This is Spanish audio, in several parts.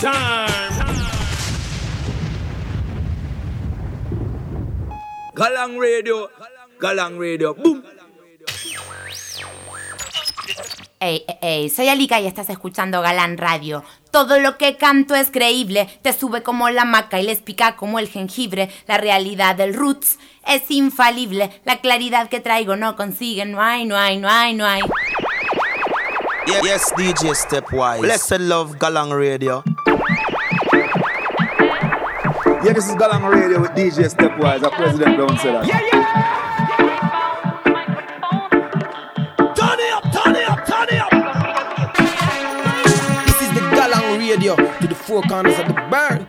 time. Galang Radio, Galang Radio, boom. Ey, ey, soy Alika y estás escuchando Galán Radio. Todo lo que canto es creíble, te sube como la maca y les pica como el jengibre. La realidad del roots es infalible, la claridad que traigo no consigue, no hay, no hay, no hay, no hay. Yes, DJ Stepwise. Blessed love Galang Radio. Yeah, this is Galang Radio with DJ Stepwise. Our president Brown said that. Yeah, yeah. Turn it up, turn it up, turn it up. This is the Galang Radio to the four corners of the bird.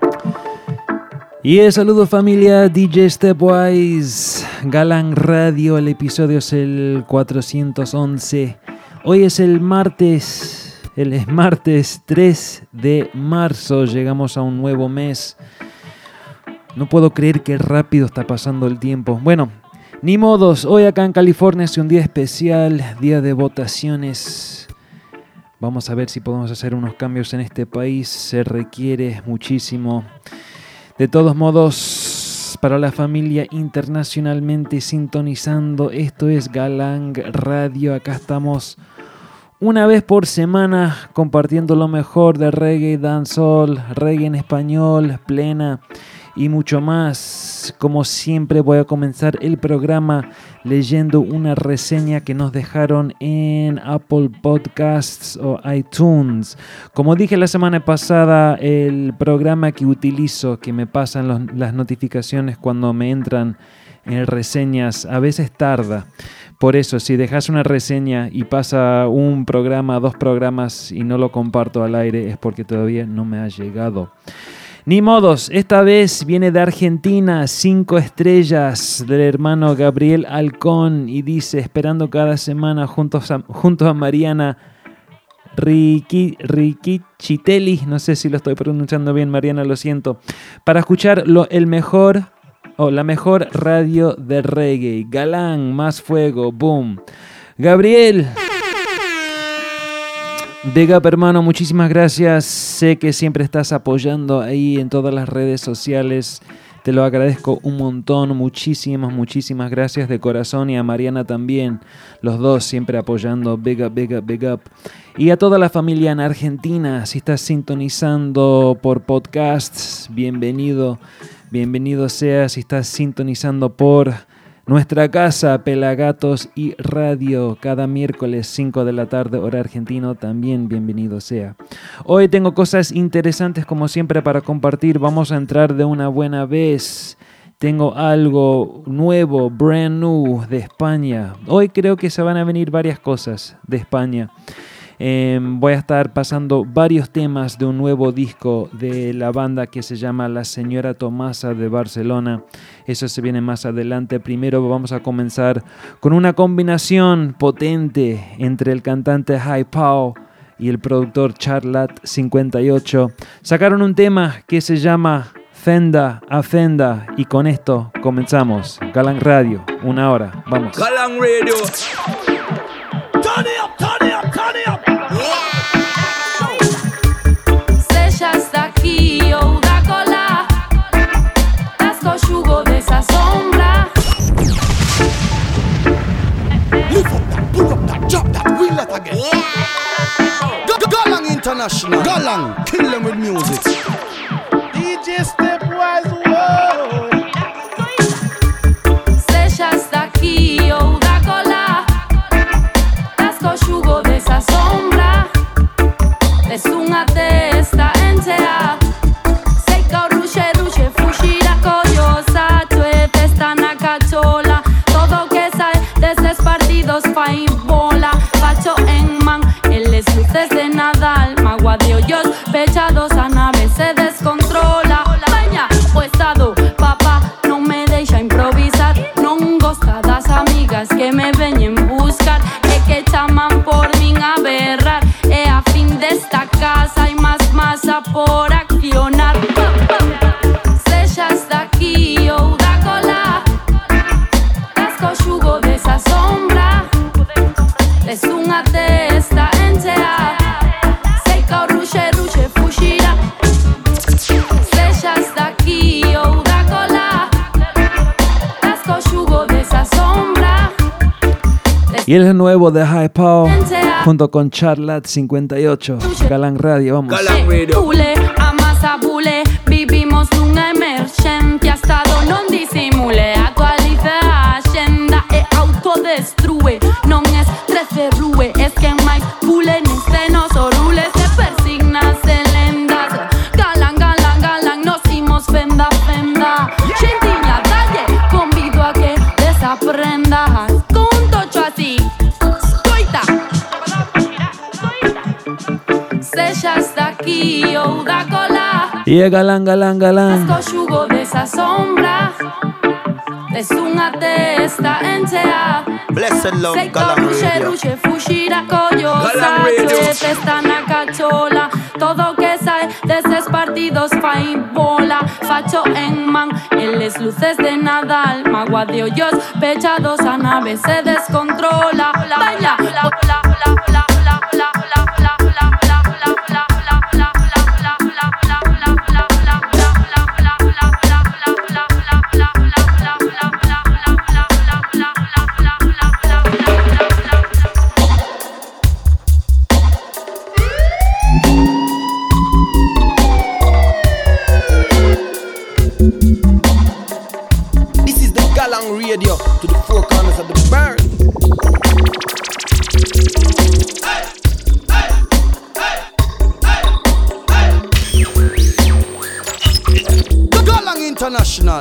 Y el saludo familia DJ Stepwise, Galang Radio, el episodio es el 411. Hoy es el martes, el es martes 3 de marzo, llegamos a un nuevo mes. No puedo creer que rápido está pasando el tiempo. Bueno, ni modos, hoy acá en California es un día especial, día de votaciones. Vamos a ver si podemos hacer unos cambios en este país, se requiere muchísimo. De todos modos, para la familia internacionalmente sintonizando, esto es Galang Radio. Acá estamos una vez por semana compartiendo lo mejor de reggae, dancehall, reggae en español, plena y mucho más. Como siempre voy a comenzar el programa leyendo una reseña que nos dejaron en Apple Podcasts o iTunes. Como dije la semana pasada, el programa que utilizo, que me pasan las notificaciones cuando me entran en reseñas, a veces tarda. Por eso, si dejas una reseña y pasa un programa, dos programas y no lo comparto al aire, es porque todavía no me ha llegado. Ni modos, esta vez viene de Argentina, cinco estrellas del hermano Gabriel Alcón y dice, esperando cada semana juntos a, junto a Mariana Riqui, no sé si lo estoy pronunciando bien, Mariana, lo siento, para escuchar lo, el mejor o la mejor radio de reggae. Galán, más fuego, boom. Gabriel. Big up, hermano, muchísimas gracias. Sé que siempre estás apoyando ahí en todas las redes sociales. Te lo agradezco un montón, muchísimas, muchísimas gracias de corazón y a Mariana también, los dos siempre apoyando, big up, big up, big up. Y a toda la familia en Argentina, si estás sintonizando por podcasts, bienvenido, bienvenido sea, si estás sintonizando por nuestra casa, Pelagatos y Radio, cada miércoles 5 de la tarde, hora argentino, también bienvenido sea. Hoy tengo cosas interesantes como siempre para compartir, vamos a entrar de una buena vez. Tengo algo nuevo, brand new de España. Hoy creo que se van a venir varias cosas de España. Eh, voy a estar pasando varios temas de un nuevo disco de la banda que se llama La Señora Tomasa de Barcelona. Eso se viene más adelante. Primero vamos a comenzar con una combinación potente entre el cantante High Pow y el productor Charlat 58. Sacaron un tema que se llama Fenda a Fenda y con esto comenzamos. Galang Radio, una hora. Vamos. Galang Radio. Turn it International. Galang, kill Y el nuevo de High Power junto con Charlat 58, Calan Radio, vamos. Vivimos una emergencia, hasta no disimule. Y es galán, galán, galán. De esa sombra. Desúnate esta enchea. Blessed love, Sei galán radio. Sei fushira koyo sache. Estana cachola. Todo que sabe de esos partidos fain bola. Facho en man. En les luces de Nadal. Magua de hoyos. Pechados a nave se descontrola. Baila, hola, hola, hola, hola.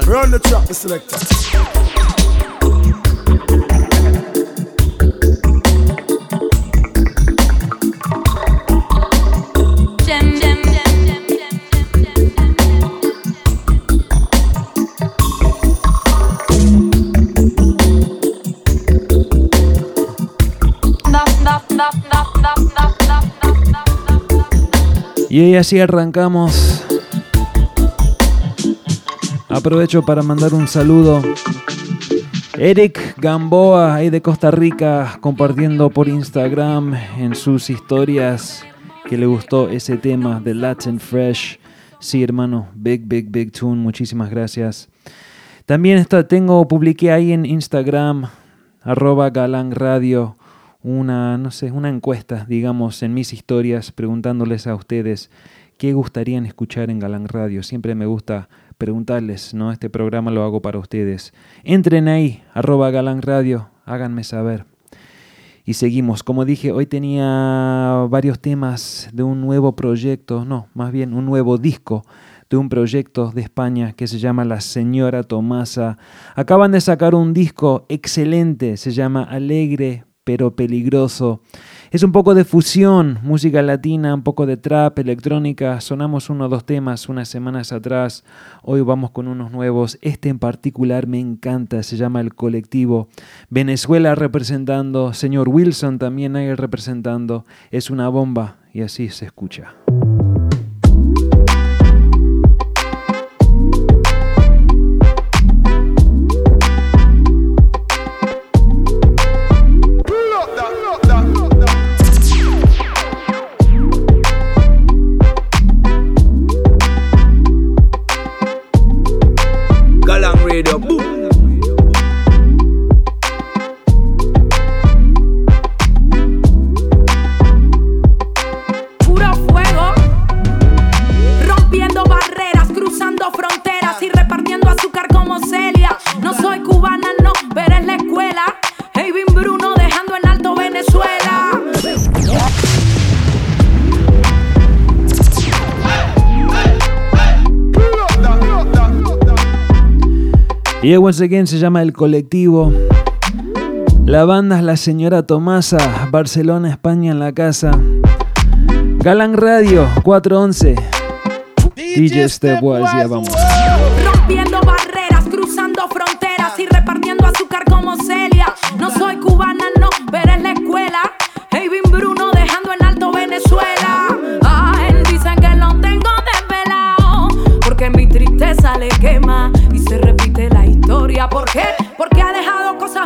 man. Burn the track, the selector. Y así arrancamos Aprovecho para mandar un saludo. Eric Gamboa, ahí de Costa Rica, compartiendo por Instagram en sus historias que le gustó ese tema de Latin Fresh. Sí, hermano, big, big, big tune. Muchísimas gracias. También está, tengo, publiqué ahí en Instagram, arroba Galán Radio, una, no sé, una encuesta, digamos, en mis historias, preguntándoles a ustedes qué gustarían escuchar en Galán Radio. Siempre me gusta preguntarles, ¿no? Este programa lo hago para ustedes. Entren ahí, arroba Galán Radio, háganme saber. Y seguimos. Como dije, hoy tenía varios temas de un nuevo proyecto, no, más bien un nuevo disco de un proyecto de España que se llama La Señora Tomasa. Acaban de sacar un disco excelente, se llama Alegre pero peligroso. Es un poco de fusión, música latina, un poco de trap, electrónica. Sonamos uno o dos temas unas semanas atrás. Hoy vamos con unos nuevos. Este en particular me encanta, se llama El Colectivo. Venezuela representando, señor Wilson también ahí representando. Es una bomba y así se escucha. Y once again se llama El Colectivo. La banda es la señora Tomasa, Barcelona, España en la casa. Galán Radio 411. DJ Stepwise, ya vamos.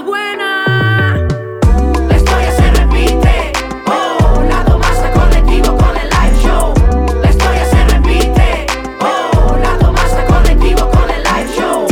buena. La historia se repite. Oh, lado más colectivo con el live show. La historia se repite. Oh, lado más colectivo con el live show.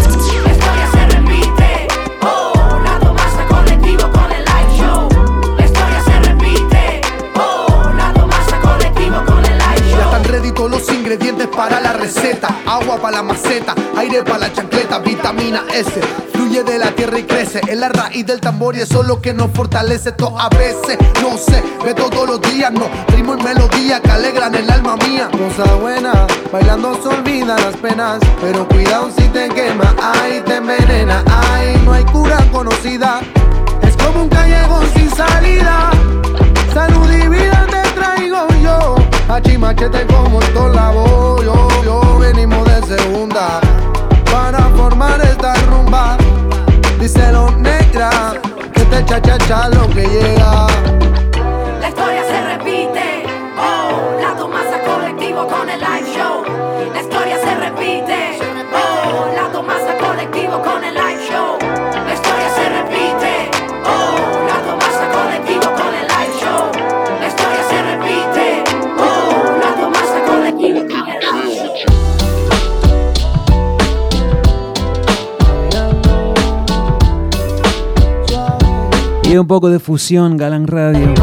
La historia se repite. Oh, lado más colectivo con el live show. La historia se repite. Oh, lado más colectivo con el live show. Ya están ready todos los ingredientes para la receta. Agua para la maceta, aire para la chancleta, vitamina S Fluye de la tierra y crece, es la raíz del tambor y eso es lo que nos fortalece. Todo a veces, no sé, ve todos los días, no, ritmo y melodía que alegran el alma mía. Cosa buena, bailando se olvidan las penas, pero cuidado si te quema, ay, te envenena, ay, no hay cura conocida. Es como un callejón sin salida. Salud y vida te traigo yo. Hachi machete como el la voz. Yo, yo venimos de segunda para formar esta rumba. Díselo negra, que te cha cha cha lo que llega. Y un poco de fusión, Galán Radio.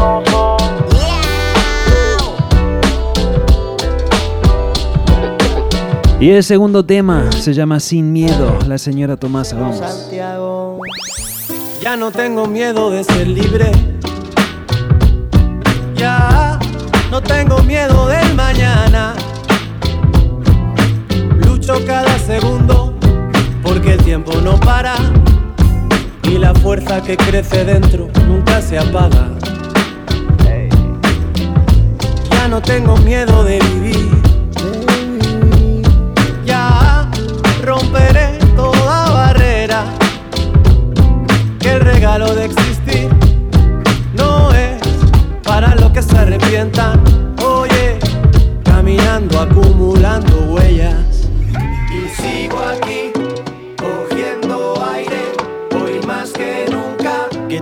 Y el segundo tema se llama Sin Miedo, la señora Tomasa, vamos. Santiago. Ya no tengo miedo de ser libre. Ya no tengo miedo del mañana. Lucho cada segundo porque el tiempo no para y la fuerza que crece dentro nunca se apaga. Ya no tengo miedo de vivir. Ya romperé toda barrera que el regalo de existir no es para los que se arrepientan. Oye, caminando, acumulando huellas.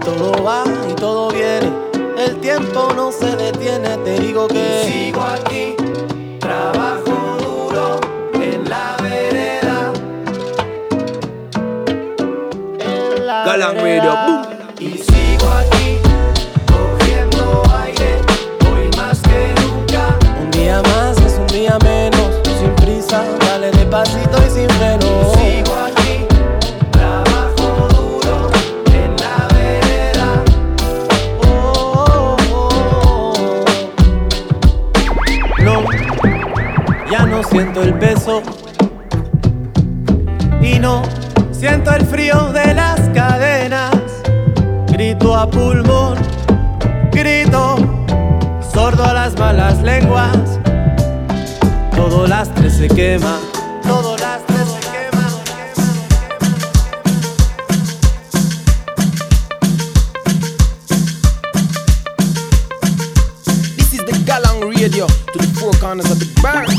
Todo va y todo viene, el tiempo no se detiene, te digo que sigo aquí. Trabajo duro en la vereda. En la Galang Radio, vereda. Y no siento el frío de las cadenas. Grito a pulmón, grito, sordo a las malas lenguas. Todo lastre se quema, todo lastre se quema. This is the Galang Radio to the four corners of the bird.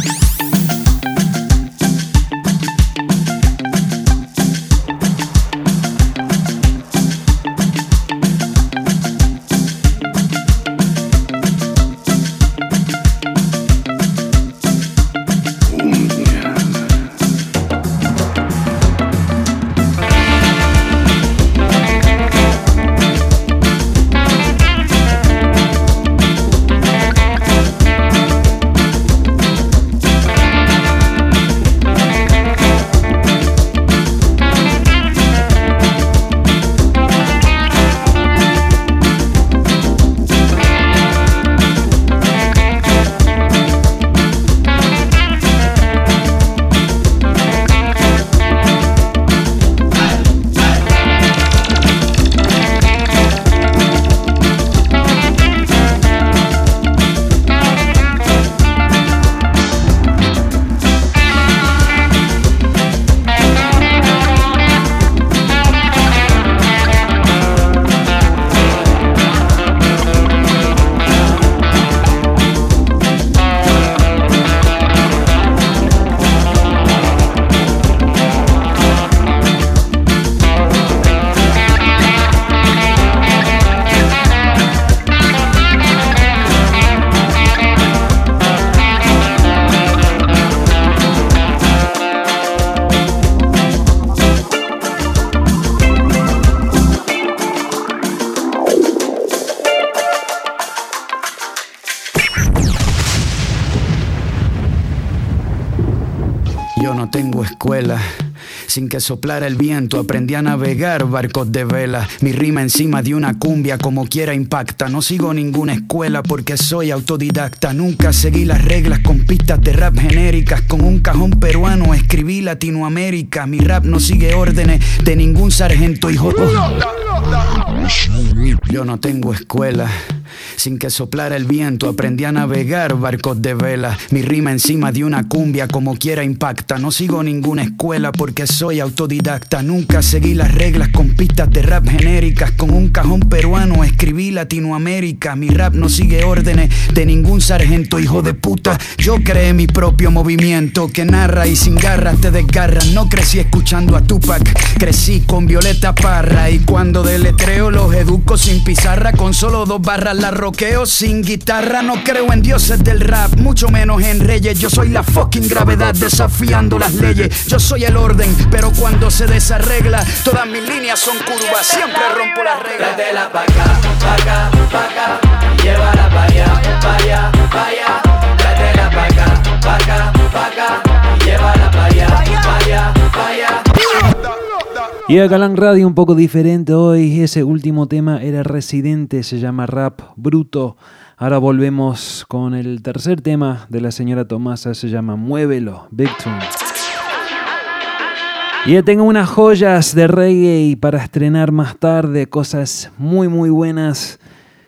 Sin que soplara el viento aprendí a navegar barcos de vela. Mi rima encima de una cumbia como quiera impacta. No sigo ninguna escuela porque soy autodidacta. Nunca seguí las reglas con pistas de rap genéricas. Con un cajón peruano escribí Latinoamérica. Mi rap no sigue órdenes de ningún sargento hijo. Yo no tengo escuela. Sin que soplara el viento aprendí a navegar barcos de vela. Mi rima encima de una cumbia como quiera impacta. No sigo ninguna escuela porque soy autodidacta. Nunca seguí las reglas con pistas de rap genéricas. Con un cajón peruano escribí Latinoamérica. Mi rap no sigue órdenes de ningún sargento hijo de puta. Yo creé mi propio movimiento que narra y sin garras te desgarra. No crecí escuchando a Tupac, crecí con Violeta Parra. Y cuando deletreo los educo sin pizarra, con solo dos barras la roqueo sin guitarra. No creo en dioses del rap, mucho menos en reyes. Yo soy la fucking gravedad desafiando las leyes. Yo soy el orden, pero cuando se desarregla, todas mis líneas son curvas. Siempre rompo las reglas. Tráetela pa' acá, pa' acá, pa' acá. Llévala pa' allá, pa' allá, pa' allá. Tráetela pa' acá, pa' acá, pa' acá. Llévala pa' allá, pa' allá, pa' allá. Y a Galán Radio un poco diferente hoy. Ese último tema era Residente, se llama Rap Bruto. Ahora volvemos con el tercer tema de la señora Tomasa, se llama Muévelo, Big Tune. Y ya tengo unas joyas de reggae para estrenar más tarde, cosas muy muy buenas.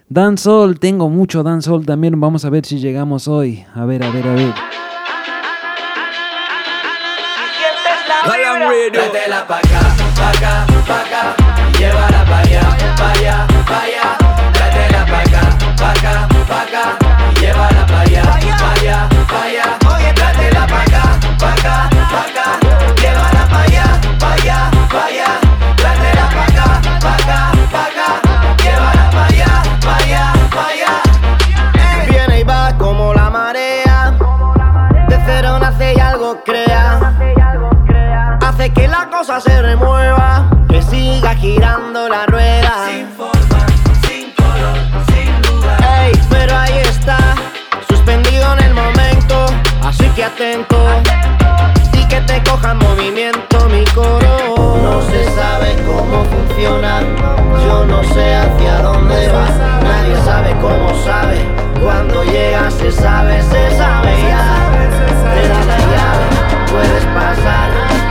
Dancehall, tengo mucho dancehall también, vamos a ver si llegamos hoy. A ver, a ver, a ver. Galang Radio. Tráetela pa' acá, pa' acá, pa' acá. Llévala pa' allá, pa' allá, pa' allá. Tráetela pa' acá, pa' acá, pa' acá. Llévala pa' allá, pa' allá, pa' allá. Tráetela pa' acá, pa' acá, pa' acá. Llévala cosa se remueva. Que siga girando la rueda. Sin forma, sin color, sin lugar. Ey, pero ahí está. Suspendido en el momento. Así que atento. Y que te coja en movimiento mi coro. No se sabe cómo funciona. Yo no sé hacia dónde va. Nadie sabe cómo sabe. Cuando llega se sabe, se sabe ya. Te da la llave, puedes pasar.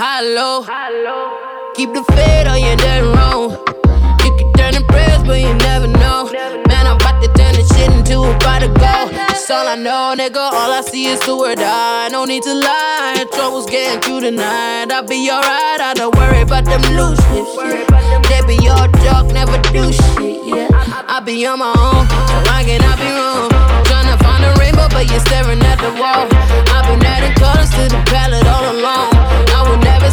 Hello. Keep the faith or you're done wrong. You can turn and press, but you never know. Man, I'm about to turn this shit into a fight to go. That's all I know, nigga. All I see is do or die. No need to lie. Trouble's getting through the night. I'll be alright. I don't worry about them loose lips. Yeah. They be all talk, never do shit. Yeah. I be on my own. So why can I be wrong? Tryna find a rainbow, but you're staring at the wall. I've been adding colors to the palette all along.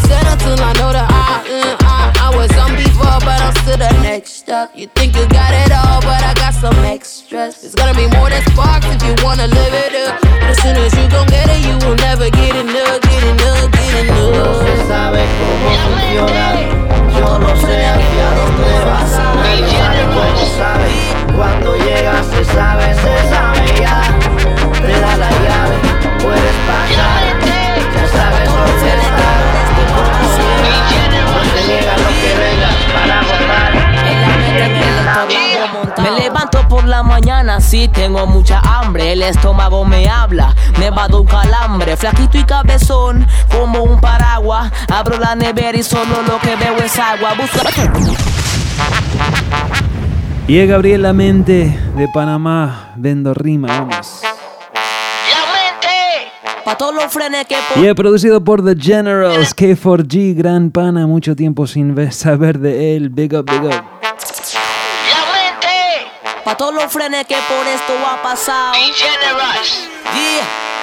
I would never settle till I know that I, mm, I, I was on before, but I'm still the next step. You think you got it all, but I got some extras. It's gonna be more than sparks if you wanna live it up. But as soon as you gon' get it, you will never get enough, get enough, get No enough. se sabe cómo funciona. Yo no sé hacia dónde vas. Nadie sabe cómo sabe. Cuando llega se sabe, se sabe ya. Te da la llave, puedes pasar. Sí tengo mucha hambre. El estómago me habla, me va a dar un calambre. Flaquito y cabezón, como un paraguas. Abro la nevera y solo lo que veo es agua. Busca. Y es Gabriel La Mente de Panamá, vendo rima, vamos. Pa' todos los frenes que Y es producido por The Generals, K4G, gran pana, mucho tiempo sin saber de él. Big up, big up. Pa' todos los frenes que por esto ha pasado. Yeah.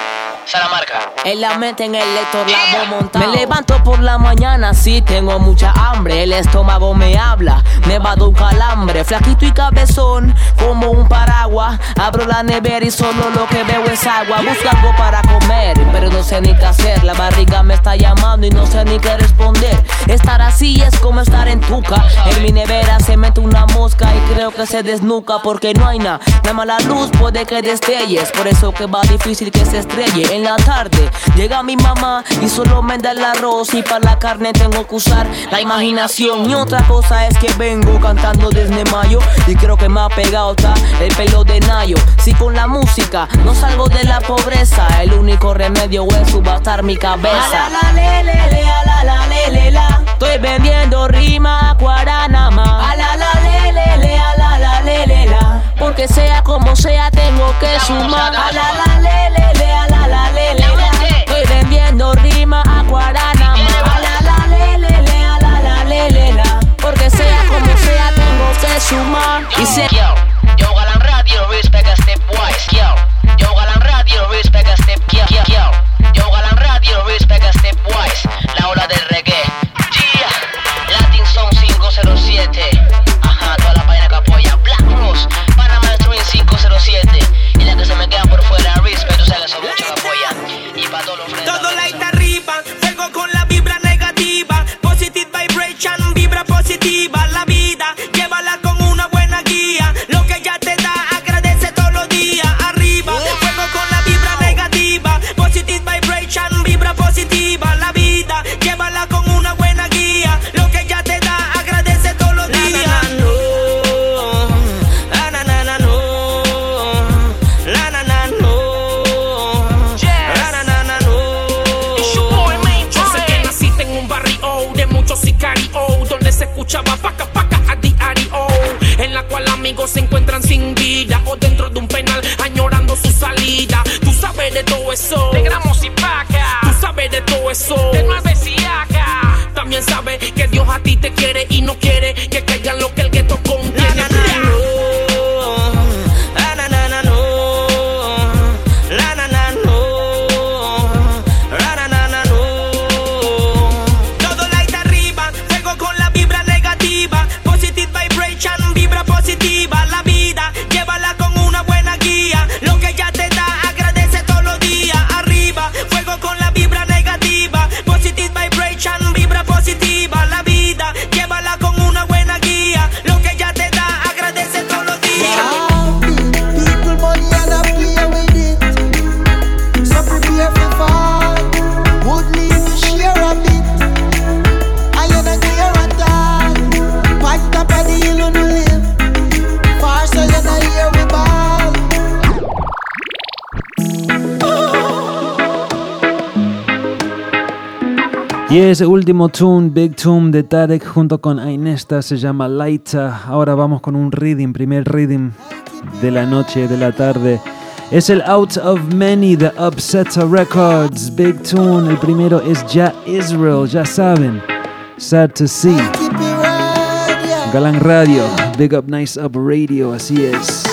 Salamarca. En la mente, en el lector, la voz montada. Me levanto por la mañana, sí, tengo mucha hambre. El estómago me habla, me va un calambre. Flaquito y cabezón, como un paraguas. Abro la nevera y solo lo que veo es agua. Busco algo para comer, pero no sé ni qué hacer. La barriga me está llamando y no sé ni qué responder. Estar así es como estar en tuca. En mi nevera se mete una mosca y creo que se desnuca porque no hay nada. La mala luz puede que destelles, por eso que va difícil que se estrelle en la tarde. Llega mi mamá y solo me da el arroz y para la carne tengo que usar la imaginación. Y otra cosa es que vengo cantando desde mayo y creo que me ha pegado el pelo de Nayo. Si con la música no salgo de la pobreza, el único remedio es subastar mi cabeza. Estoy vendiendo rima a Guaranama. A la la le le le a la la le le la. Porque sea como sea tengo que sumar. A la la le le le a la la le le la. Vendiendo rima a Guaranama. A la la le le le a la la le le la. Porque sea como sea tengo que sumar. Y se Yo, yo Galan Radio, respect a stepwise. Yo, yo Galan Radio, respect a step. Yo, yo, yo, Galan Radio, respect a. La sabes de Y ese último tune, Big Tune de Tarek junto con Ainesta se llama Laita. Ahora vamos con un reading, primer reading de la noche, de la tarde. Es el Out of Many de Upseta Records. Big Tune, el primero es Ya Israel, ya saben. Sad to see. Galang Radio, Big Up Nice Up Radio, así es.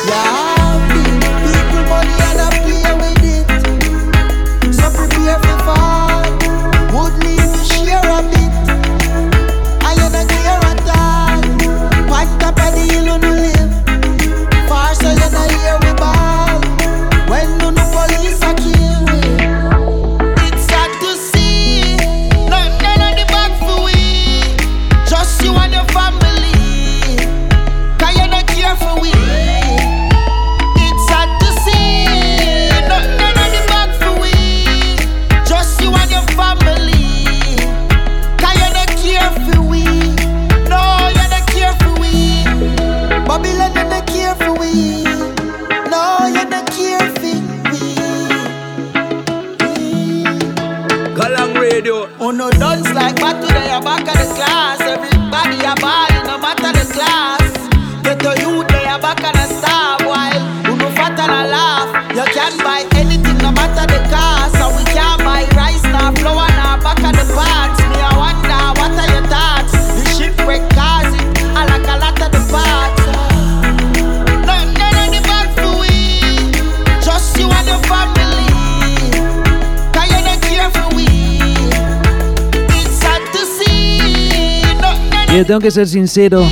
Tengo que ser sincero,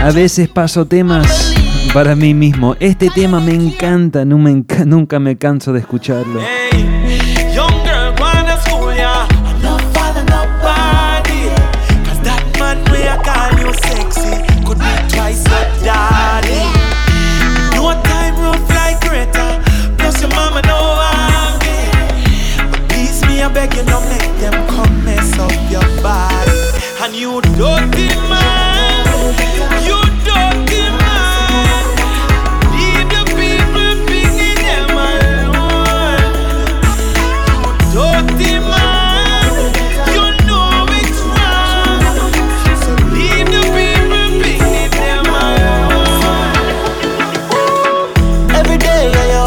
a veces paso temas para mí mismo. Este tema me encanta, nunca me canso de escucharlo. Young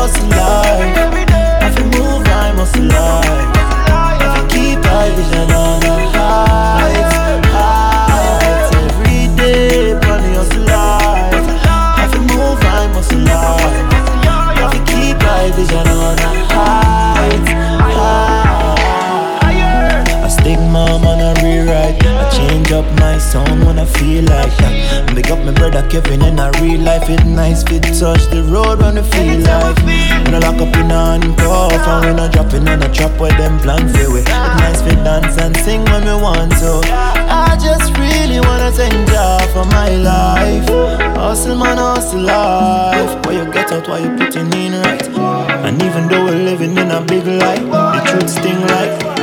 lost in love. Brother Kevin in a real life. It nice fit touch the road when I feel like. When I lock up in a handcuff and when I drop in on a trap where them plan for we. It nice fit dance and sing when we want to. I just really wanna thank God for my life. Hustle man, hustle life. Why you get out, why you putting in right? And even though we're living in a big lie, the truth sting like.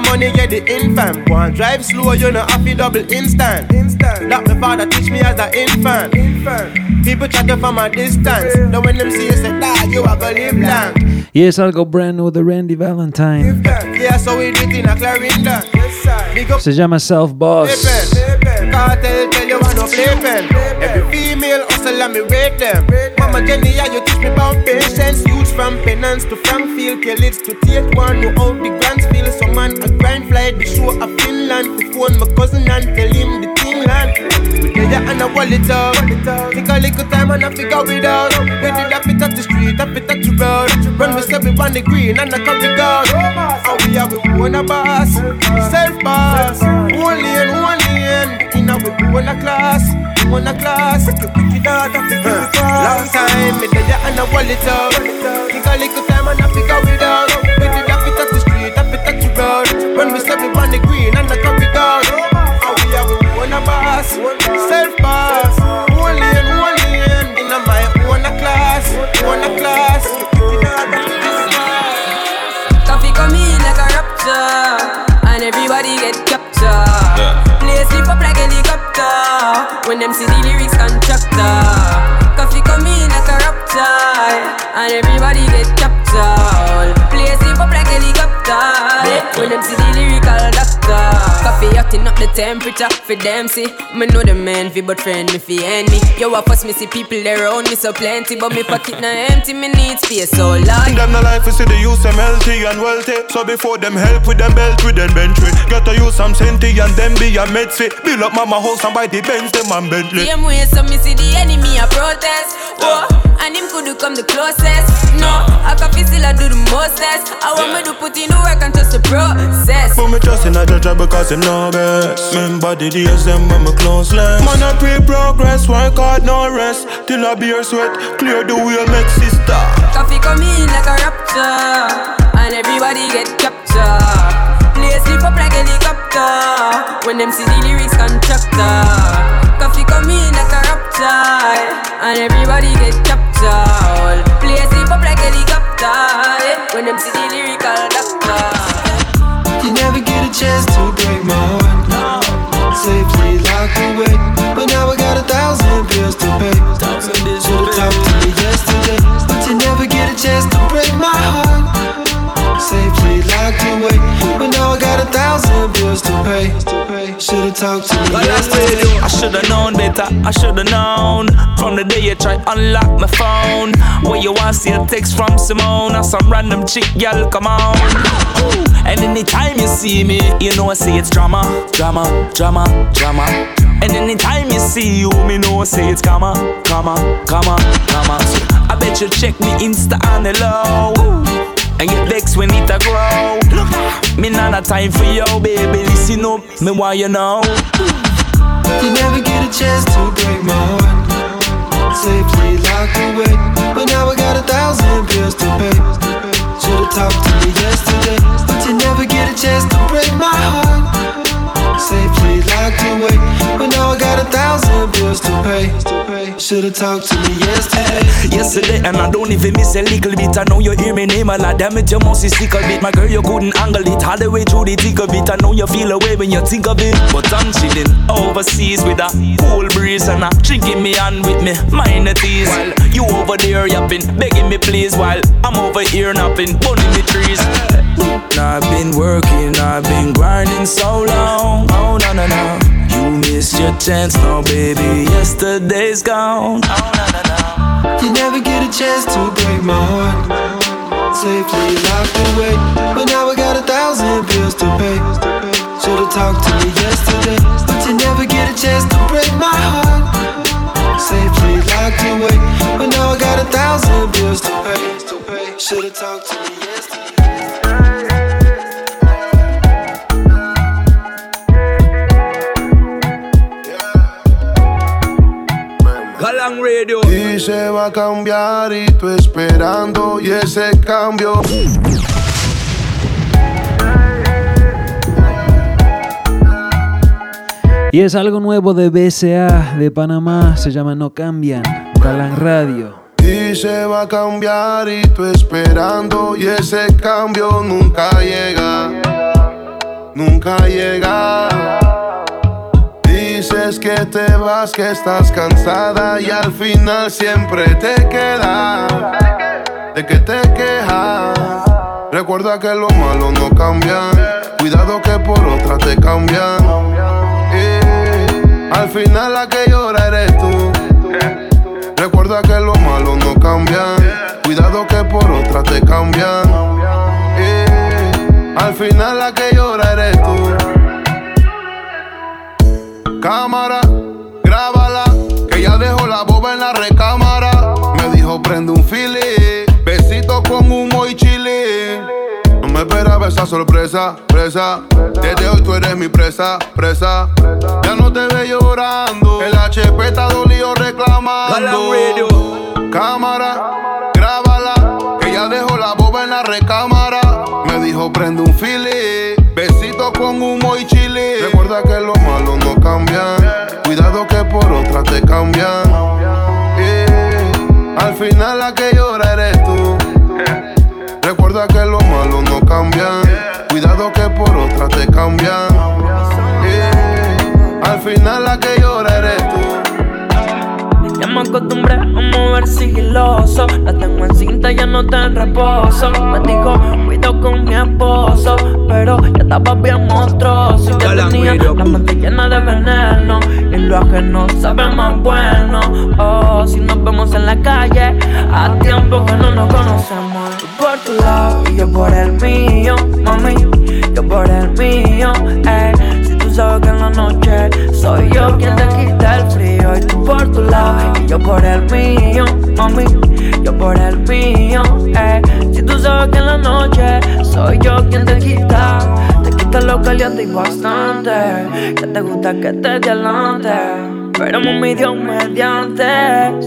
Hustle for your money, get the infant. Go and drive slow, you know, have to double instant. instant. That my father teach me as an infant. infant. People chatting from a distance. Now when them see you say, dad, you are gonna live long. Y es algo brand new the Randy Valentine. Yeah, so we do it in a Clarendon. Big up Se llama Self Boss. Cartel tell you I no play. Every female hustle and me rate them. Mama Jenny, yeah, you teach me about patience. Youth from penance to Frankfield, it to take one. Know how the grands feel. So man, a grind fly the show of Finland. To phone my cousin and tell him the land. We ya and I wall it up. Take a little time and I figure it out. We did that fit at the street, I fit at the road. Run we step on the green and I come the guard. And we have a own a boss, self boss. Only and only and in a class, own a class. Out of the Long time, me ya and I wall it up. Take a little time and I figure it out. We did that fit at the street, I fit at the road. Run we step on the green and I come the guard. Boss, self boss. Only and only and in my own class, own class. Coffee come in like a rapture, and everybody get captured. Play slip up like helicopter when them see the lyrics contractor. Coffee come in like a rapture, and everybody get captured. Play slip up like helicopter when them see the lyrical doctor. Coffee hotting up the temperature for them see. Me know the man fi but friend me fi enemy. Yo, I first me see people there around me so plenty, but me pocket na empty. Me need space so large. Them no life is see the use them healthy and wealthy. So before them help with them belt with them bench with. Get to use some senti and them be a med fit. Build up mama house and buy the Benz them and Bentley. Same way, so me see the enemy a protest. Oh, and him could come the closest. No, I can feel still I do the mostest. I want me to put in the work and trust the process. Put me trust in a judge because him know best. Remember the days them when me close less. Man I pray progress, work hard no rest. Till I beer sweat, clear the way make sister. Coffee come in like a rapture, and everybody get captured. Play slip up like helicopter when them see the talked to me. I should've known better, I should've known. From the day you tried unlock my phone. Where you want see a text from Simone or some random chick, girl, come on. And anytime you see me, you know I say it's drama, drama, drama, drama. And anytime you see you, me know I say it's comma, comma, comma, comma. I bet you check me Insta on the low. And get vexed when it a grow. Me not a time for you, baby. Listen up, me want you know. You never get a chance to break my heart. Safely locked away. But now I got a thousand bills to pay. Should've talked to me yesterday. But you never get a chance to break my heart. Safely locked away. But now I got a thousand bills to pay. Should've talked to me yesterday. Yesterday, and I don't even miss a little bit. I know you hear me name a lot. Damn it, you must see sick of it. My girl, you couldn't angle it all the way through the thick of it. I know you feel away when you think of it. But I'm chilling overseas with a cool breeze and a drinking me on with me. Mind at ease. While you over there yapping, begging me please. While I'm over here napping, burning the trees. Now I've been working, I've been grinding so long. Oh no your chance, no baby. Yesterday's gone. Oh no no no. You never get a chance to break my heart. Safely locked away. But now I got a thousand bills to pay. Should've talked to me yesterday. But you never get a chance to break my heart. Safely locked away. But now I got a thousand bills to pay. Should've talked to me yesterday. Galang Radio. Y se va a cambiar y tú esperando y ese cambio. Y es algo nuevo de BSA de Panamá, se llama No Cambian, Galang Radio. Y se va a cambiar y tú esperando y ese cambio nunca llega. Nunca llega. Dices que te vas, que estás cansada y al final siempre te quedas. De que te quejas. Recuerda que lo malo no cambian. Cuidado que por otra te cambian. Eh, al final la que llora eres tú. Recuerda que lo malo no cambian. Cuidado que por otra te cambian. Eh, al final la que llora eres tú. Cámara, grábala, que ya dejó la boba en la recámara. Me dijo prende un fili, besito con humo y chile. No me esperaba esa sorpresa, presa. Desde hoy tú eres mi presa, presa. Ya no te ve llorando, el HP está dolido reclamando. Cámara, grábala, que ya dejó la boba en la recámara. Me dijo prende un fili, besito con humo y chile. Recuerda que lo malo no cambian, cuidado que por otra te cambian. Eh, al final la que llora eres tú. Recuerda que lo malo no cambian, cuidado que por otra te cambian. Eh, al final la que llora eres tú. Me acostumbré a mover sigiloso. La tengo en cinta, ya no está en reposo. Me dijo, cuido con mi esposo. Pero ya estaba bien monstruoso. Ya tenía la mente llena de veneno. Y lo ajeno sabe más bueno. Oh, si nos vemos en la calle, a tiempo que no nos conocemos. Tú por tu lado y yo por el mío, mami. Yo por el mío, eh. Sabes que en la noche soy yo quien te quita el frío. Y tú por tu lado y yo por el mío, mami. Yo por el mío, eh. Si tú sabes que en la noche soy yo quien te quita. Te quita lo caliente y bastante. Que te gusta que te adelante. Pero mami Dios mediante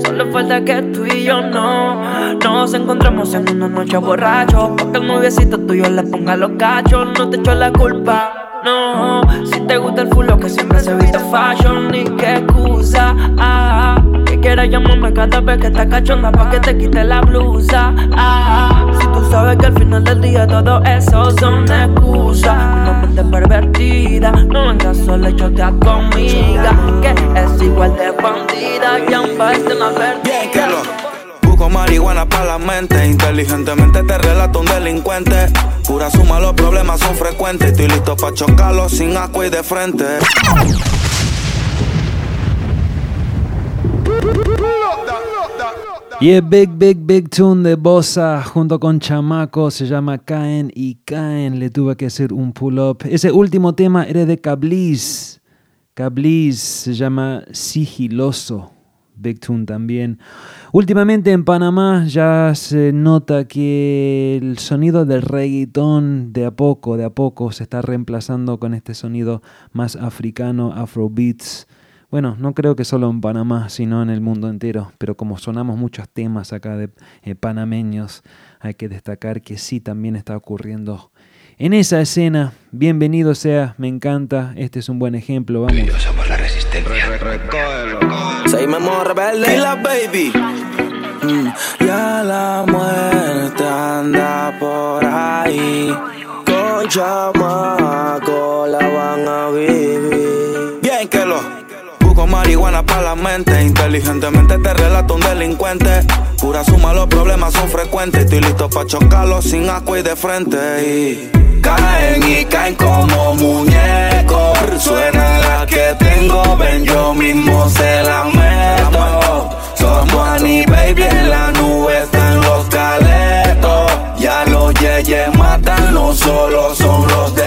Solo falta que tú y yo no Nos encontramos en una noche borracho Pa' que el noviecito tuyo le ponga los cachos No te echo la culpa no, si te gusta el fulo que siempre se viste fashion Ni qué excusa. Ah, Que quieras llamarme cada vez que estás cachonda Pa' que te quite la blusa. Ah, Si tú sabes que al final del día todo eso son excusas. Una mente pervertida No vengas sola y chotea conmigo Que es igual de bandida Y aunque es una perdida marihuana para la mente. Inteligentemente te relato un delincuente. Pura suma, los problemas son frecuentes. Estoy listo para chocarlos sin agua y de frente. Y el Big Big Big Tune de Bossa junto con Chamaco se llama Caen y Caen. Le tuve que hacer un pull-up. Ese último tema era de Cabliz. Cabliz se llama Sigiloso. Big Tune también. Últimamente en Panamá ya se nota que el sonido del reggaetón de a poco, de a poco se está reemplazando con este sonido más africano, afrobeats. Bueno, no creo que solo en Panamá, sino en el mundo entero, pero como sonamos muchos temas acá de eh, panameños, hay que destacar que sí también está ocurriendo en esa escena. Bienvenido sea, me encanta, este es un buen ejemplo, vamos. somos la resistencia. Seguimos rebelde. Y la baby. Mm, Ya la muerte anda por ahí. Con chamaco la van a vivir. Marihuana para la mente. Inteligentemente te relato un delincuente. Pura suma, los problemas son frecuentes. Estoy listo para chocarlos sin agua y de frente. Y caen y caen como muñecos. Suena la que tengo, ven, yo mismo se la meto. Somos Annie Baby en la nube, están los caletos. Ya los yeyes matan, no solo son los del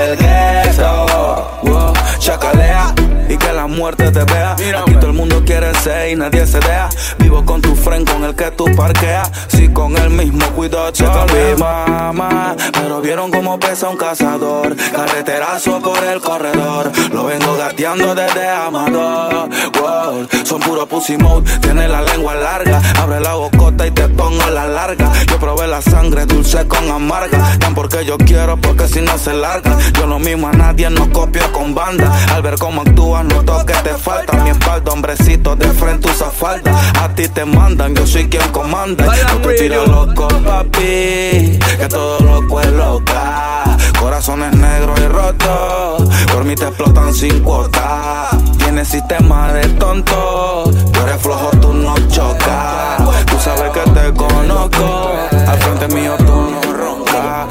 muerte te vea. Aquí todo el mundo quiere ser y nadie se deja. Vivo con tu friend con el que tú parqueas. Si con el mismo cuidado checa mi mamá. Pero vieron cómo pesa un cazador. Carreterazo por el corredor. Lo vengo gateando desde Amador. Wow, son puro pussy mode. Tiene la lengua larga. Abre la bocota y te pongo la larga. Yo probé la sangre dulce con amarga. Tan porque yo quiero, porque si no se larga. Yo no mismo a nadie, no copio con banda. Al ver cómo actúas, noto que te falta. Mi espalda, hombrecito, de frente usa falda. A ti te mandan, yo soy quien comanda. No te tiro loco, papi. Que todo loco es loca. Corazones negros y rotos. Por mí te explotan sin cuota. Tienes sistema de tonto. Tú eres flojo, tú no chocas. Tú sabes que te conozco. Al frente mío tú no roncas.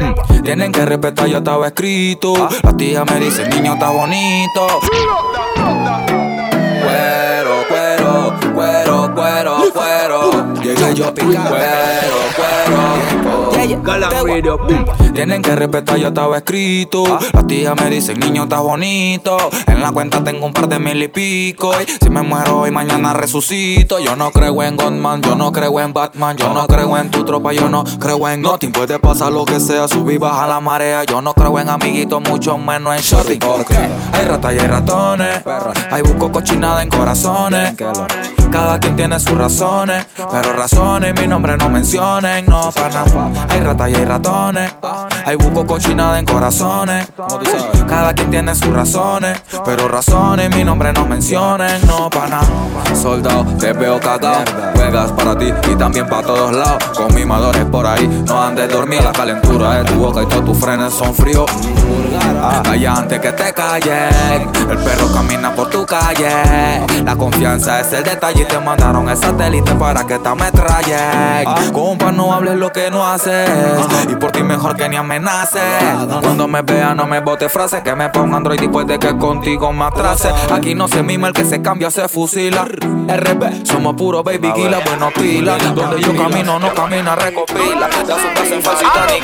Mm, Tienen que respetar, yo estaba escrito. Las tías me dicen, niño, está bonito. Cuero, cuero, cuero. Llegué yo picando. Cuero, cuero. Galan Radio. Tienen que respetar, yo estaba escrito. Las tías me dicen, niño, estás bonito. En la cuenta tengo un par de mil y pico. Y si me muero hoy, mañana resucito. Yo no creo en Godman, yo no creo en Batman. Yo no creo en tu tropa, yo no creo en nothing. Puede pasar lo que sea, subir, baja la marea. Yo no creo en amiguitos, mucho menos en shorty. Porque hay ratas y hay ratones. Hay busco cochinada en corazones. Cada quien tiene sus razones. Pero razones, mi nombre no mencionen. No, para Hay ratas y hay ratones. Hay busco cochinada en corazones. Cada quien tiene sus razones. Pero razones, mi nombre no mencionen. No, para Soldado, te veo cagado. Juegas para ti y también para todos lados. Con mimadores por ahí, no andes dormir. La calentura de tu boca y todos tus frenes son fríos. Allá antes que te calles. El perro camina por tu calle. La confianza es el detalle y te mandaron el satélite para que te ametralles. Compa, no hables lo que no haces. Y por ti mejor que ni amenaces. Cuando me veas, no me bote frases. Que me ponga Android después de que contigo me atrase. Aquí no se mima el que se cambia, se fusila. RB, somos puro baby gila, bueno pila. Donde yo camino, no camina, recopila. Ya se ni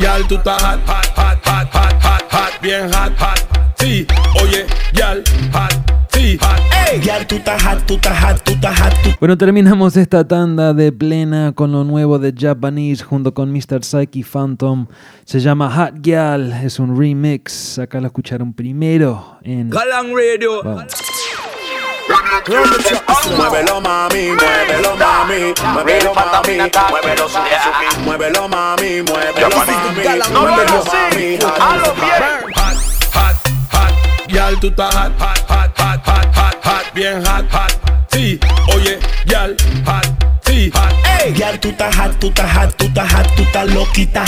Yal, tú estás hot, hot, hot, hot, hot, hot, hot, bien hot, hot. Sí, oye, yal, hot, tú estás tú estás tú estás tú. Bueno, terminamos esta tanda de plena con lo nuevo de Japanese junto con Mr. Psyche Phantom. Se llama Hot Gyal, es un remix. Acá lo escucharon primero en Galan Radio. Muévelo mami, muévelo mami, muévelo mami, muévelo suki, muévelo mami, muévelo mami, muévelo mami, hot, hot, hot, yal, tú estás hot, hot, hot, hot, hot, hot, hot, bien hot, hot, sí, oye, yal, hot, hot, ey, tú estás hot, tú estás hot, tú estás hot, tú estás loquita.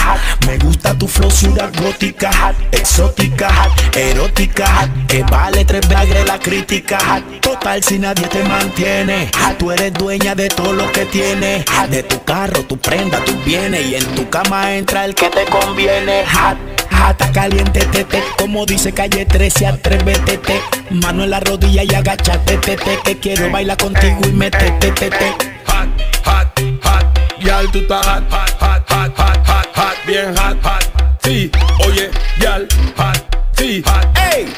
Me gusta tu flosura gótica, exótica, erótica. Que vale tres bagres la crítica. Total, si nadie te mantiene, tú eres dueña de todo lo que tienes. De tu carro, tu prenda, tus bienes. Y en tu cama entra el que te conviene. Hot, hot, caliente, tete. Como dice calle 13, atrévete. Mano en la rodilla y agachate, tete. Que quiero bailar contigo y metete, tete. Hot, hot, hot. Yal, tú estás hot, hot, hot, hot, hot, hot, hot. Bien hot, hot. Sí, oye, yal, hot, sí, hot. Ey,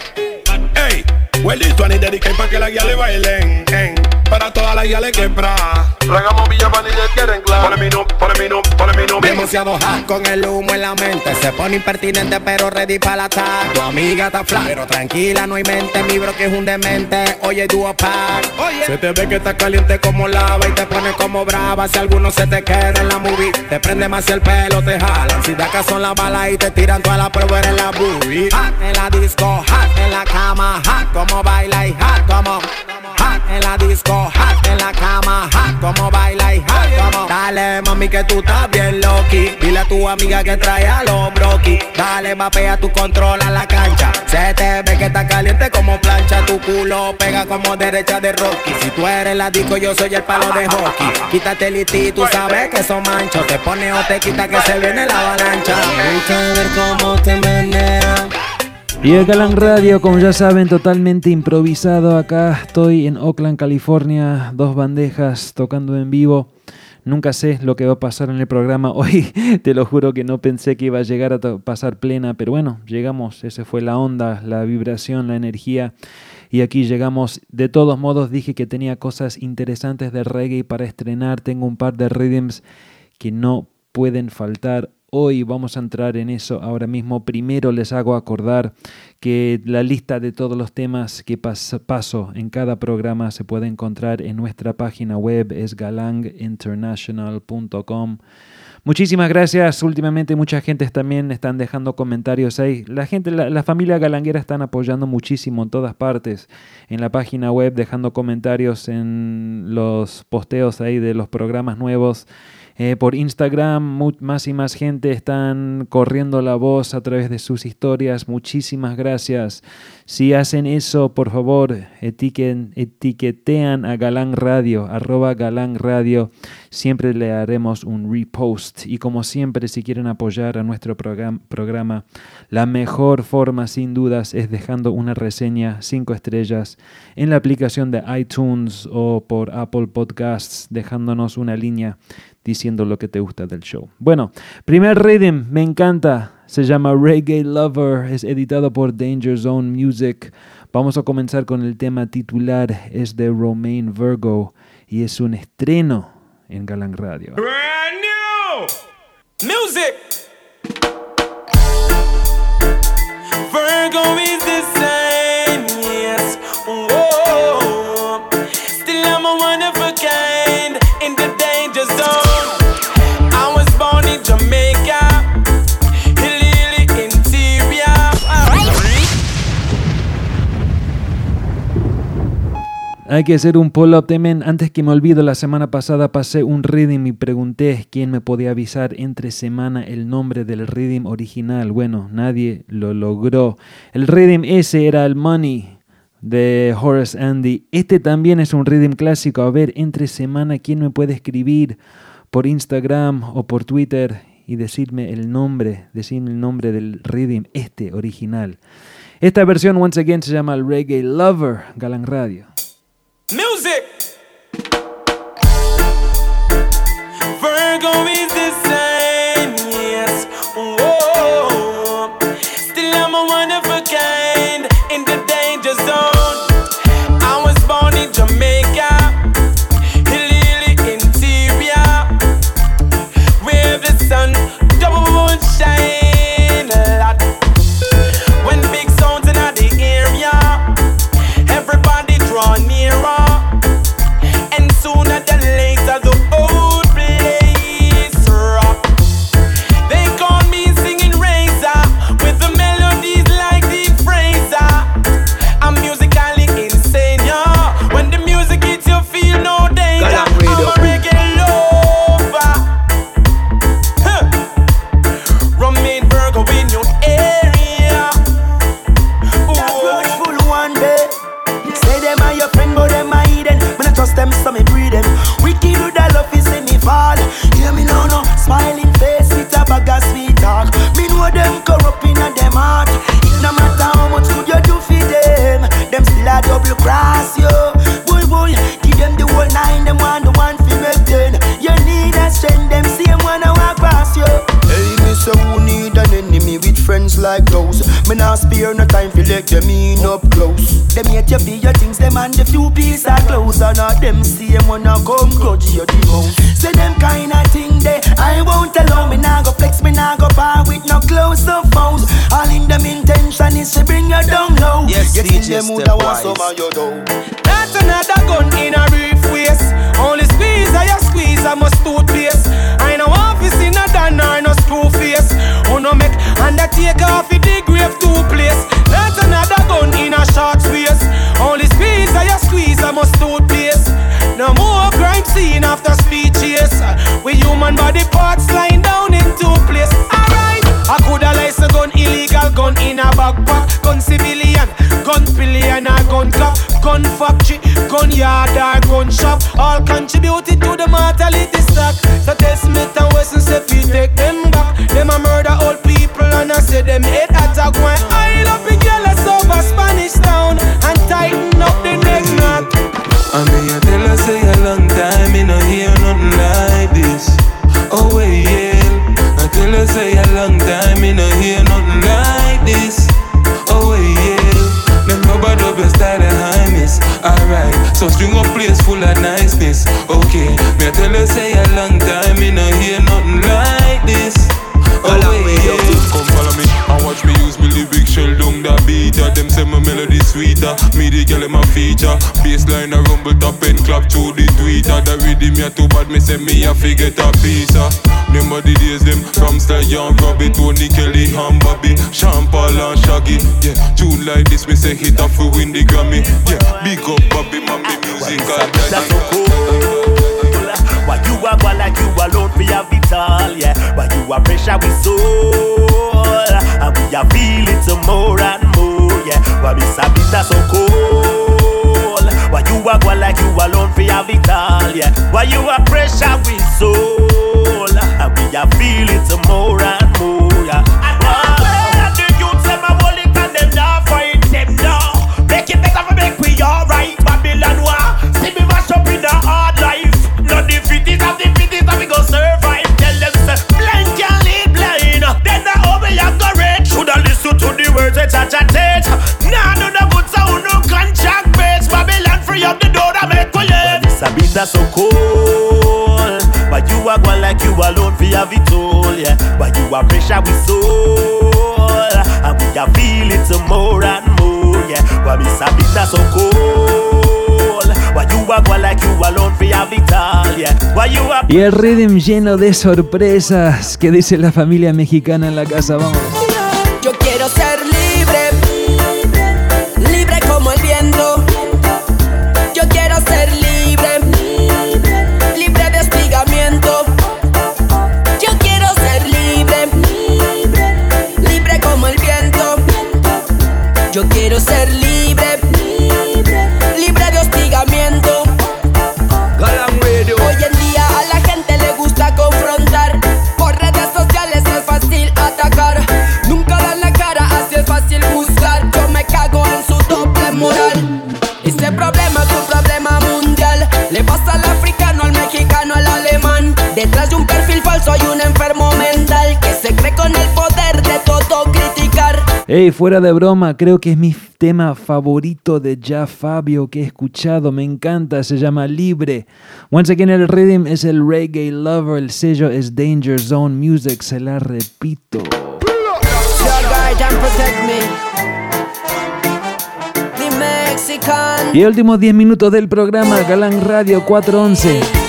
ey. Well, this one is dedicated para que las guiales bailen. En, para todas las guiales que pra. Tragamos Villa Vanilla quieren claro. Pone mi no, pone mi no, pone mi no. Demasiado hot con el humo en la mente. Se pone impertinente, pero ready para la. Tu amiga está flat, pero tranquila, no hay mente. Mi bro que es un demente. Oye, dúo pack. Oye, se te ve que está caliente como lava y te pone como brava. Si alguno se te queda en la movie, te prende más el pelo, te jalan. Si de acá son las balas y te tiran toda la prueba en la movie. Hot en la disco, hot en la cama, hot como baila y hot como. En la disco, hot en la cama, hot como baila y hot como. Dale, mami, que tú estás bien loqui. Dile a tu amiga que trae a los broki. Dale, mapea tu control a la cancha. Se te ve que está caliente como plancha. Tu culo pega como derecha de Rocky. Si tú eres la disco, yo soy el palo de hockey. Quítate el iti, tú sabes que son manchos. Te pone o te quita que se viene la avalancha. Nunca ver cómo te menea. Y el Galán Radio, como ya saben, totalmente improvisado. Acá estoy en Oakland, California, dos bandejas tocando en vivo. Nunca sé lo que va a pasar en el programa hoy. Te lo juro que no pensé que iba a llegar a pasar plena, pero bueno, llegamos. Esa fue la onda, la vibración, la energía. Y aquí llegamos. De todos modos, dije que tenía cosas interesantes de reggae para estrenar. Tengo un par de rhythms que no pueden faltar. Hoy vamos a entrar en eso ahora mismo. Primero les hago acordar que la lista de todos los temas que pas- paso en cada programa se puede encontrar en nuestra página web, es galanginternational.com. Muchísimas gracias. Últimamente mucha gente también están dejando comentarios ahí. La gente, la familia galanguera están apoyando muchísimo en todas partes. En la página web, dejando comentarios en los posteos ahí de los programas nuevos. Eh, por Instagram, más y más gente están corriendo la voz a través de sus historias. Muchísimas gracias. Si hacen eso, por favor, etiquen- etiquetean a Galán Radio, arroba Galán Radio. Siempre le haremos un repost. Y como siempre, si quieren apoyar a nuestro programa, la mejor forma, sin dudas, es dejando una reseña 5 estrellas en la aplicación de iTunes o por Apple Podcasts, dejándonos una línea diciendo lo que te gusta del show. Bueno, primer rhythm, me encanta. Se llama Reggae Lover, es editado por Danger Zone Music. Vamos a comenzar con el tema titular, es de Romain Virgo y es un estreno en Galang Radio. Brand new music. Virgo is the sign, Hay que hacer un pull-up temen. Antes que me olvido, la semana pasada pasé un rhythm y pregunté quién me podía avisar entre semana el nombre del rhythm original. Bueno, nadie lo logró. El rhythm ese era el Money de Horace Andy. Este también es un rhythm clásico. A ver, entre semana, ¿quién me puede escribir por Instagram o por Twitter y decirme el nombre, decirme el nombre del rhythm este original? Esta versión, once again, se llama el Reggae Lover, Galang Radio. Music. Virgo Rhythm ya too bad. Me say me a forget a piece. uh. Remember the days them from Stallion, Robbie, Tony Kelly, and Bobby, Sean Paul and Shaggy. Yeah, tune like this me say hit off we win the Grammy. Yeah, big up Bobby, mommy musical. That's so cool. Why you a go like you alone for your vital, yeah? Why you a pressure with soul, and we a feel it some more and more, yeah? Why me sabi that so cool? Why you a go like you alone for your vital, yeah? Why you a pressure with soul, and we a feel it more and more, yeah? And the youths them a hold them now fight them now. Make it better make we alright, Babylon war. See me mash up in the hard life. No the fittest of the fittest we go survive. Tell them say blind can lead blind. Then the over you go red. Shoulda listen to the words that cha cha teach. Y el rhythm lleno de sorpresas que dice la familia mexicana en la casa, vamos. Yo quiero ser Hey, fuera de broma, creo que es mi tema favorito de Ya Fabio que he escuchado, me encanta, se llama Libre. Once again, el rhythm es el Reggae Lover, el sello es Danger Zone Music, se la repito. Y últimos 10 minutos del programa, Galán Radio 411.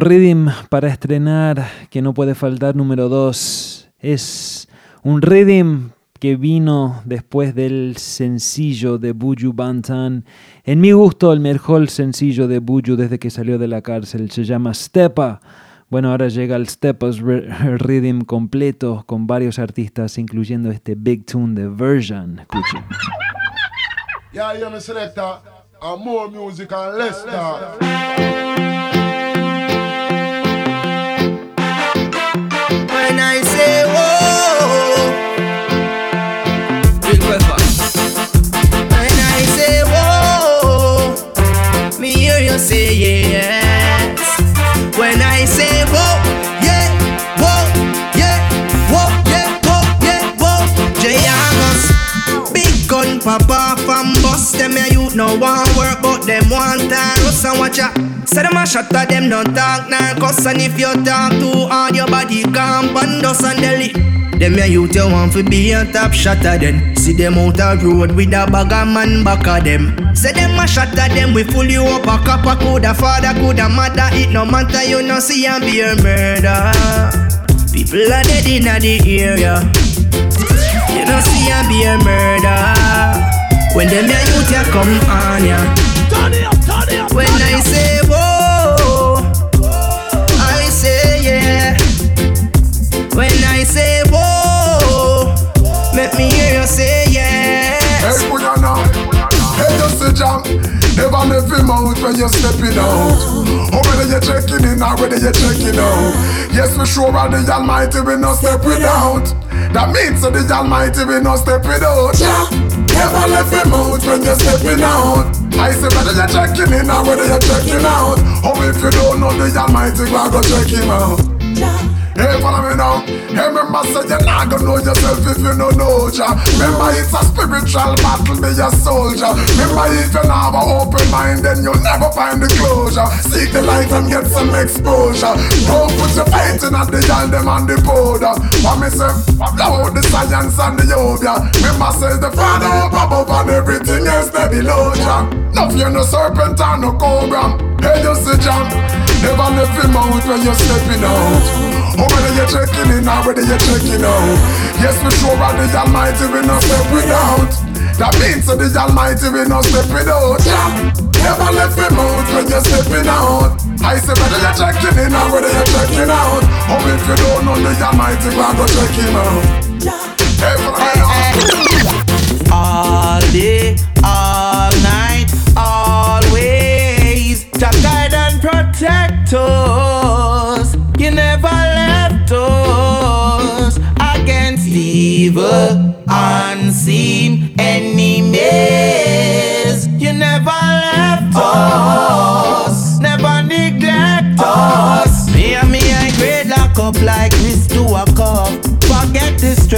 Bueno, para estrenar, que no puede faltar número 2, es un Rhythm que vino después del sencillo de Buju Bantan. En mi gusto, el mejor sencillo de Buju desde que salió de la cárcel se llama Stepa. Bueno, ahora llega el Stepa's Rhythm completo con varios artistas, incluyendo este Big Tune de Version. Escuchen. Yeah, yeah, When I say whoa, Big Pepper. When I say whoa, me hear you say yes. When I say whoa, yeah, whoa, yeah, whoa, yeah, whoa, yeah, whoa. Big gun papa from bust them yeah you no want work but them want time. Russ and watch ya. Say them a shot at them don't talk nah cuss and if you talk too hard your body can't band us and deli. Them ya youth you want fi be a top shot at them. See them out a road with a bag of man back of them. Say them a at them we full you up a copper coulda father coulda mother it no matter you no see and be a murder. People are dead inna the area. You no see and be a murder. When them ya youth ya come on ya. When I say whoa, I say yeah. When I say whoa, let me hear you say yes. Hey, put on now. Hey, you see jam. Never leave him out when you're stepping out. Oh, whether you're checking in or whether you're checking out. Yes, we sure are the Almighty, we no step without. That means that the Almighty, we no step without. Yeah. Never leave him out when you're stepping out. I say whether you're checking in or whether you're checking out. Oh, if you don't know the Almighty, go go check him out. Hey, follow me now. Hey, remember, say you're not gonna know yourself if you don't know ya. Remember, it's a spiritual battle, be a soldier. Remember, if you have an open mind, then you'll never find the closure. Seek the light and get some exposure. Don't put your faith in at the yard, them and the powder. For me, say, blow the science and the yoga. Remember, says the Father up above and everything else they below ya. No fear, no serpent and no cobra. Hey, you see, John. Never left him out when you're stepping out. Oh, whether you're checking in or whether you're checking out. Yes, we sure are the Almighty, we not step without. That means that the Almighty, we not step without. Yeah. Never left him out when you're stepping out. I say whether you're checking in or whether you're checking out. Oh, if you don't know the Almighty, go go check him out. Hey, for the All day, all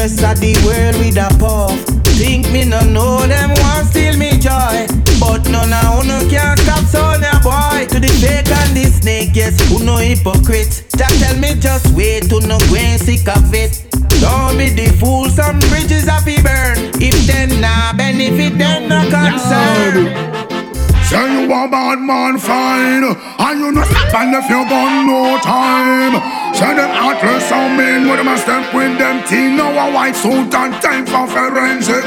stress of the world with a puff. Think me no know them want steal me joy. But none of uno can stop Sonia boy To the fake and the snake, yes, who no hypocrite? That tell me just wait to no go and sick of it? Don't be the fool, some bridges have be burn. If them nah benefit, them no concern Say you a bad man fine And you no stop and if you got no time. Say them heartless so mean With them a step with them teen Now a white suit and time for forensic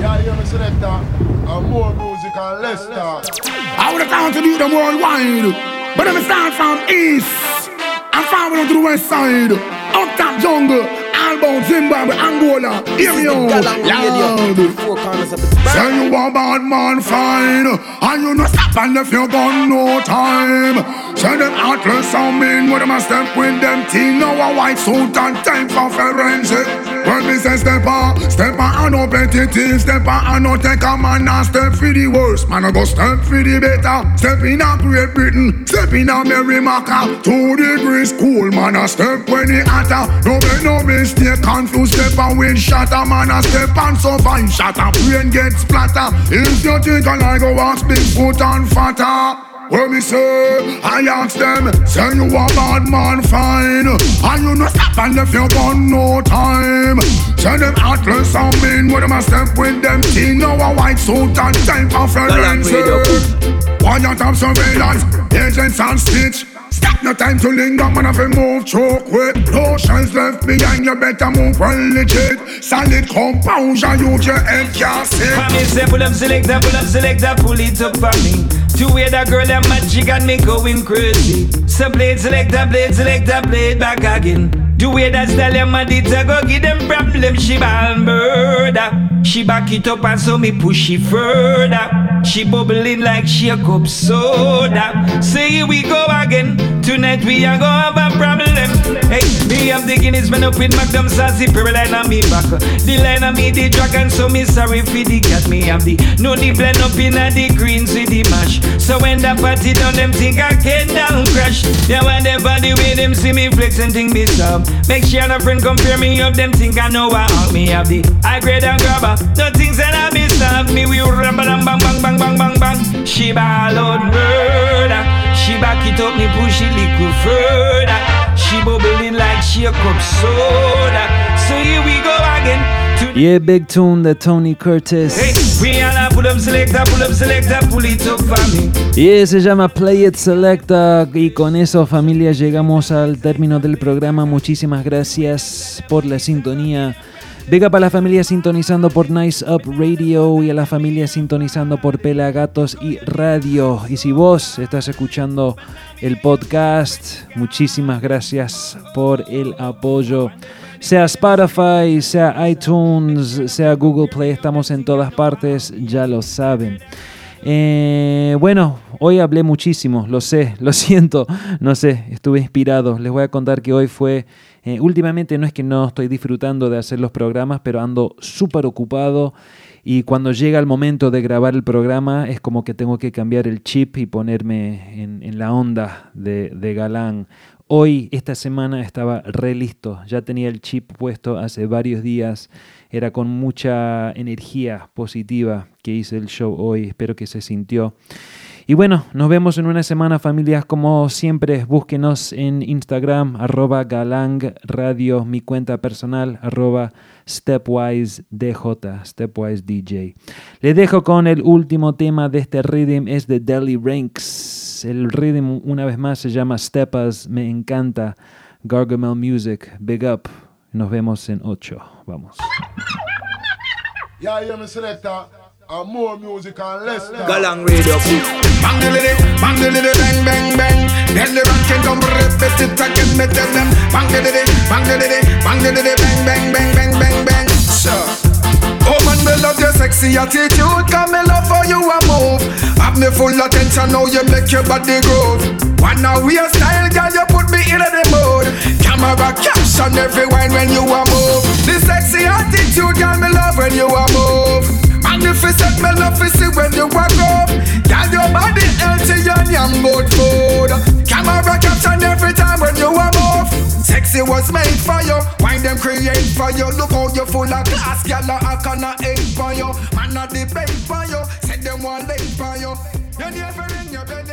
Yeah, you know selector? And more music and less talk. I would have thought to do them worldwide But let me start from east And forward to the west side Up top jungle Albon, Zimbabwe, Angola Hear me out Loud Say you a bad man fine And you no stop and if you got no time. Say them heartless so mean With them a step with them teen Now a white suit and time for forensic. When me say step on Step on and no petty thief Step on and no take a man And step for the worst. Man I go step for the better. Step in a Great Britain Step in a Merrimaca Two degrees cool Man I step when it hotter No make no mistake Confused step and wind shatter Man I step and so fine Shatter brain get splatter If you think I like go wax big foot and fatter When me say, I ask them, say you a bad man fine. And you no stop and if you gun no time. Say them atlas and mean when them a step with them team. Now a white suit and time for fencing. Quiet of surveillance, agents and stitch. Stop no time to linger, man, if you move choke with Lotions left behind, you better move well legit. Solid composure, use your head, can't sit me say pull up selector, pull up selector, pull it up for me. To wear that girl that magic got me going crazy. So play it selector, play it selector, it back again. The way that style them a go give them problem. She ball murder She back it up and so me push it further She bubbling like she a cup soda. So here we go again. Tonight we are gonna have a problem. Hey, me have the Guinness man up with Magnum Pure line on me back. The line on me the dragon So me sorry for the cat. Me have the no the blend up in a the greens with the mash. So when the party done them think I can down crash. Yeah, whenever the way them see me flex and think me some Make sure no friend compare me up, them think I know I me have the high grade and grabber. No things that I miss me, we rumble and bang bang bang bang bang bang. She ball out murder. She back it up, me push it little further. She bubbling like she a cup soda. So here we go again. Yeah, big tune de Tony Curtis. Hey, Rihanna, pull up selector, pull up selector, pull it up for me. Y se llama Play It Selecta. Y con eso, familia, llegamos al término del programa. Muchísimas gracias por la sintonía. Big up a la familia sintonizando por Nice Up Radio y a la familia sintonizando por Pelagatos y Radio. Y si vos estás escuchando el podcast, muchísimas gracias por el apoyo. Sea Spotify, sea iTunes, sea Google Play, estamos en todas partes, ya lo saben. Eh, bueno, hoy hablé muchísimo, lo sé, lo siento, no sé, estuve inspirado. Les voy a contar que hoy fue, eh, últimamente no es que no estoy disfrutando de hacer los programas, pero ando súper ocupado y cuando llega el momento de grabar el programa es como que tengo que cambiar el chip y ponerme en, la onda de, de galán. Hoy, esta semana, estaba re listo. Ya tenía el chip puesto hace varios días. Era con mucha energía positiva que hice el show hoy. Espero que se sintió. Y bueno, nos vemos en una semana, familias. Como siempre, búsquenos en Instagram, arroba galang radio, mi cuenta personal, arroba stepwise DJ, stepwise DJ. Le dejo con el último tema de este rhythm, es de Deli Ranks. El rhythm una vez más se llama Stepas, me encanta. Gargamel Music, Big Up. Nos vemos en 8. Vamos. Yeah, yeah, me selector. And more music and less Galang Radio. Bang the bang the bang bang bang. Then the rock can come repeat it again, me tell them. Bang the bang the bang the bang bang bang bang bang bang. Sure. Me love your sexy attitude. Cause me love how you a move. Have me full attention now you make your body grow Wanna wear style, girl, you put me in the mood. Camera caption every wine when you a move. The sexy attitude, girl, me love when you a move Magnificent, me love to see when you walk up Girl, your body healthy and yam good food. Camera caption every time when you a move Sexy was made for you, wine them create for you. Look how you full of class, girl, I can I aim for you. Man, I debate for you, said them one late for you. You never in your bed